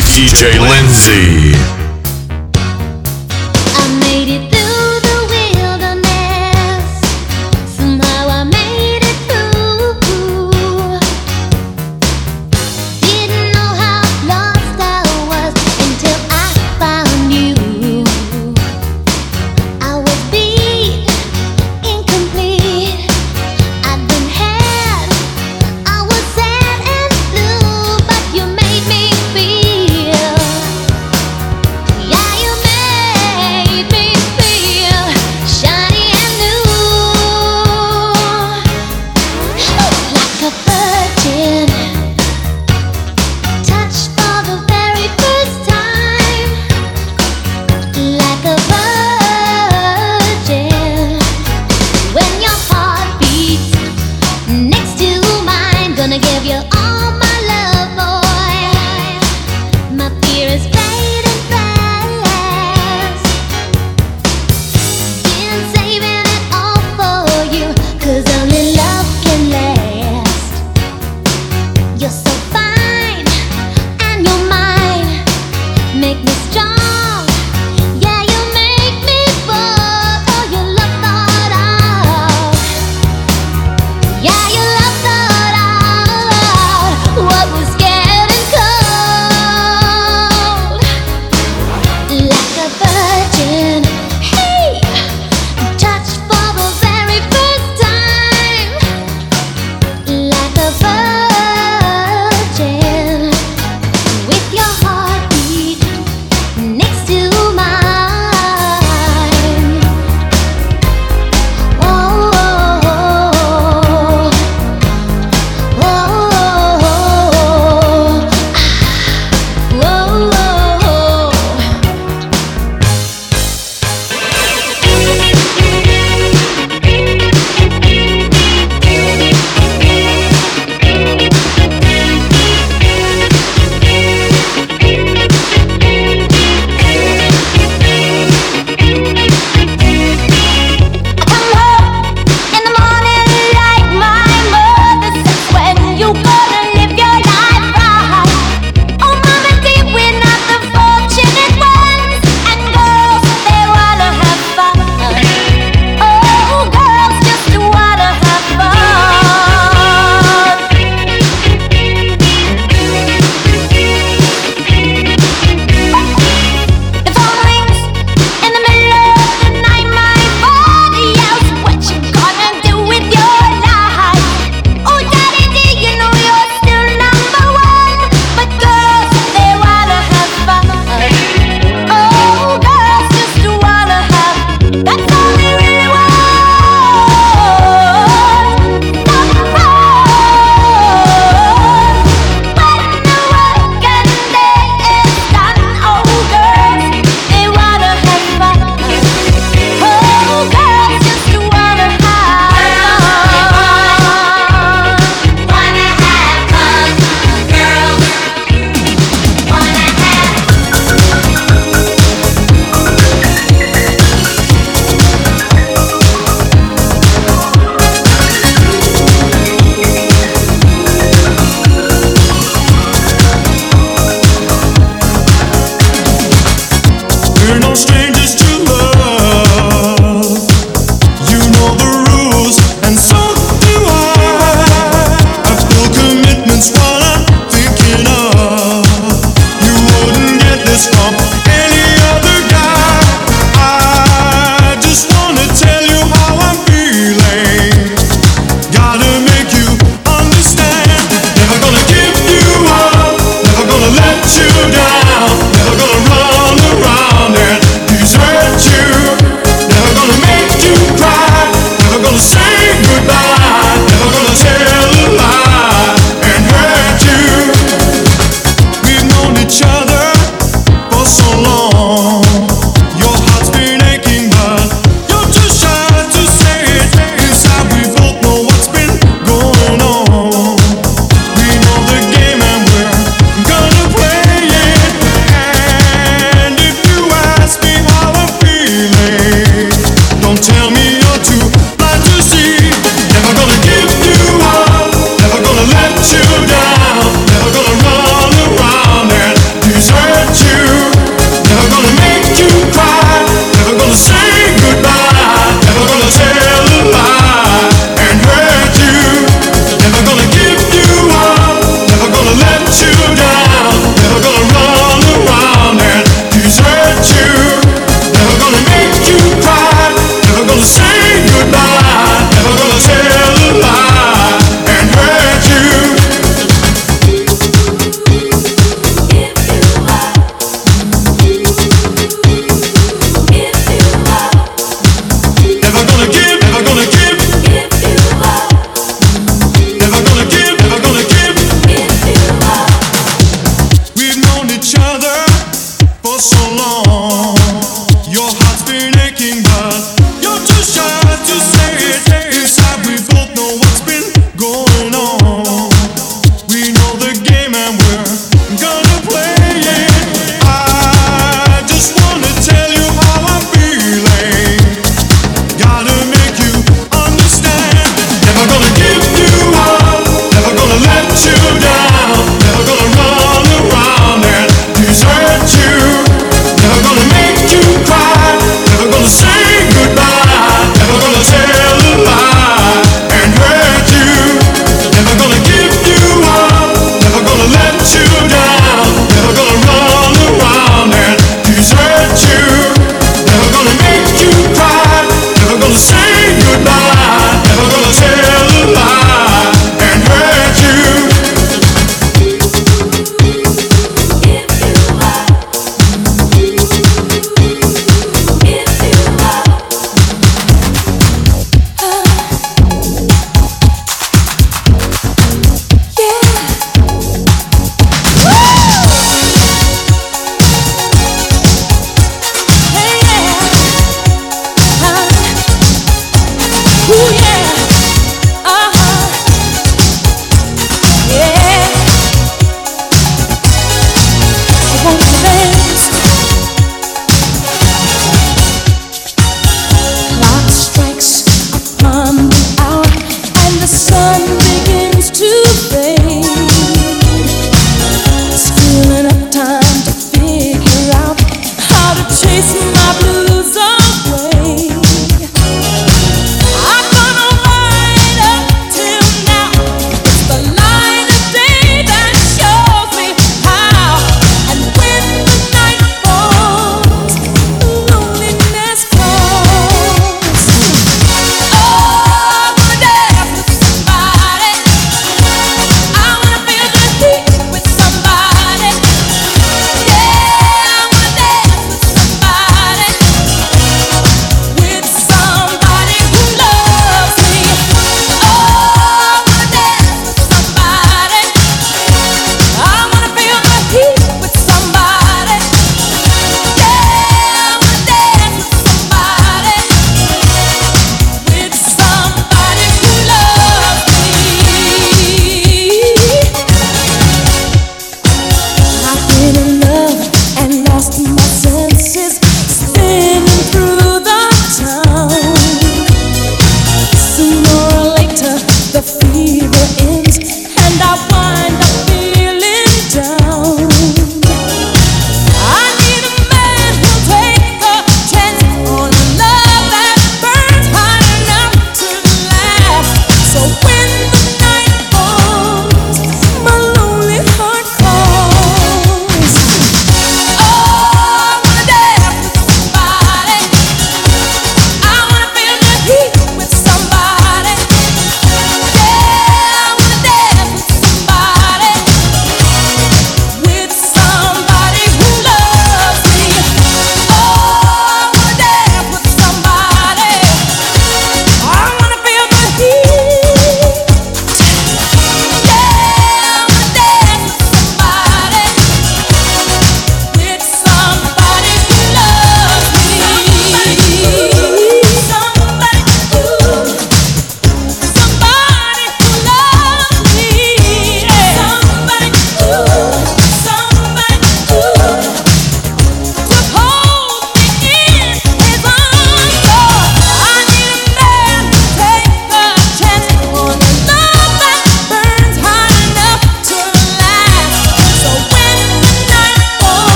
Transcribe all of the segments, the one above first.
DJ Lindsay.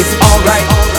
It's alright.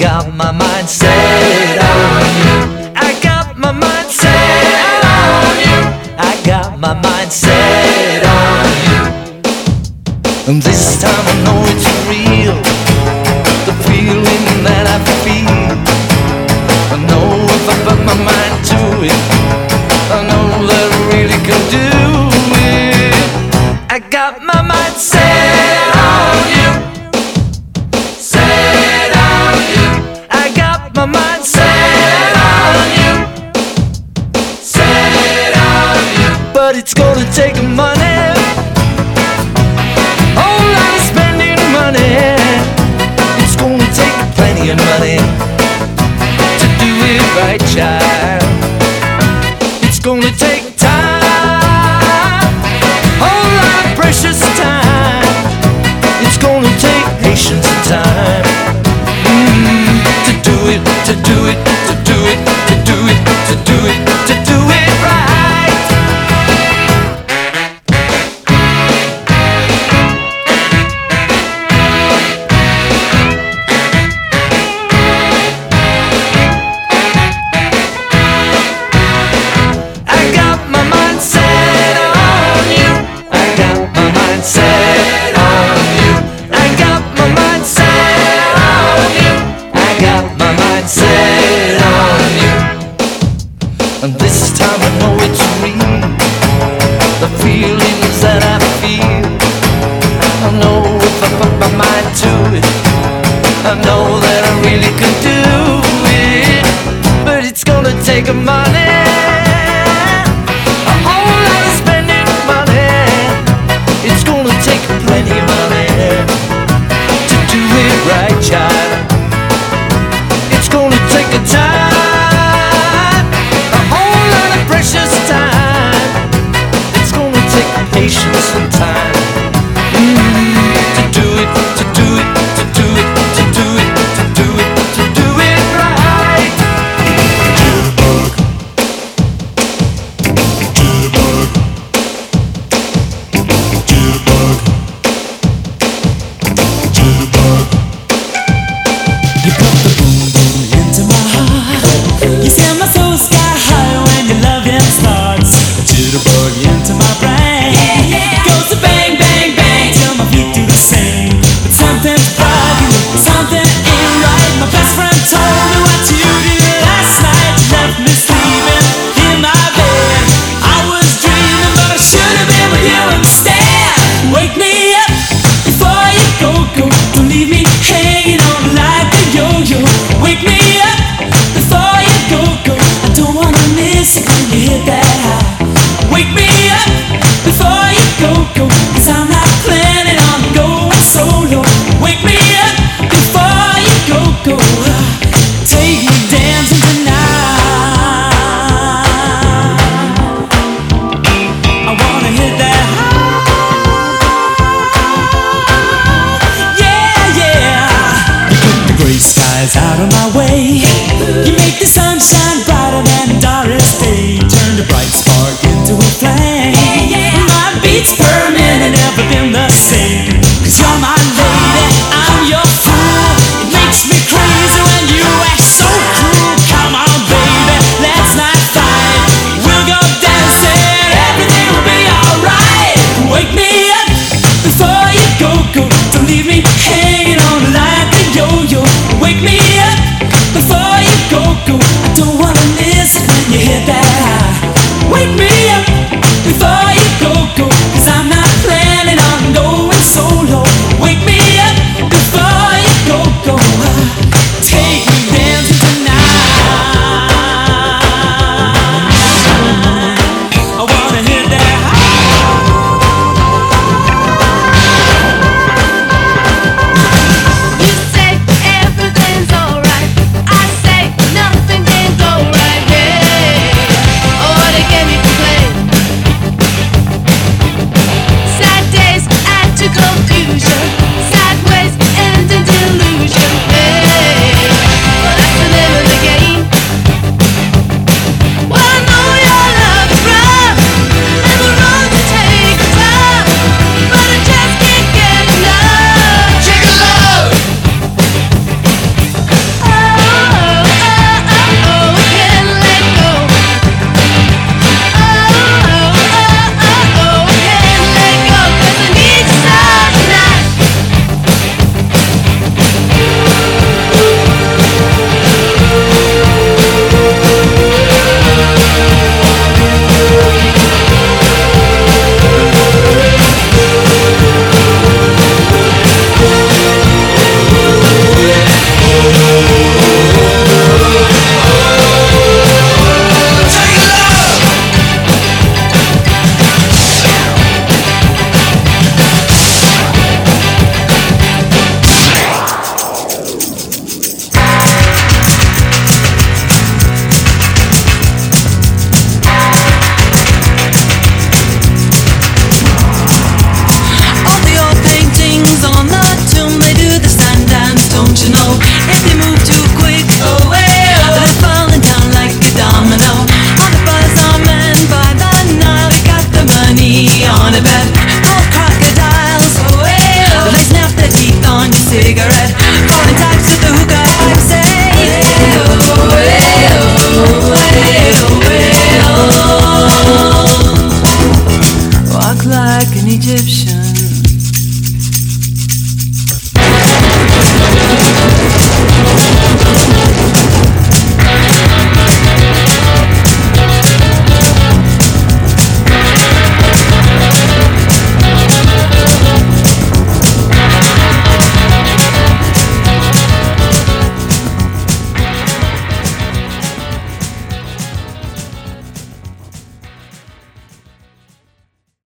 Got my mind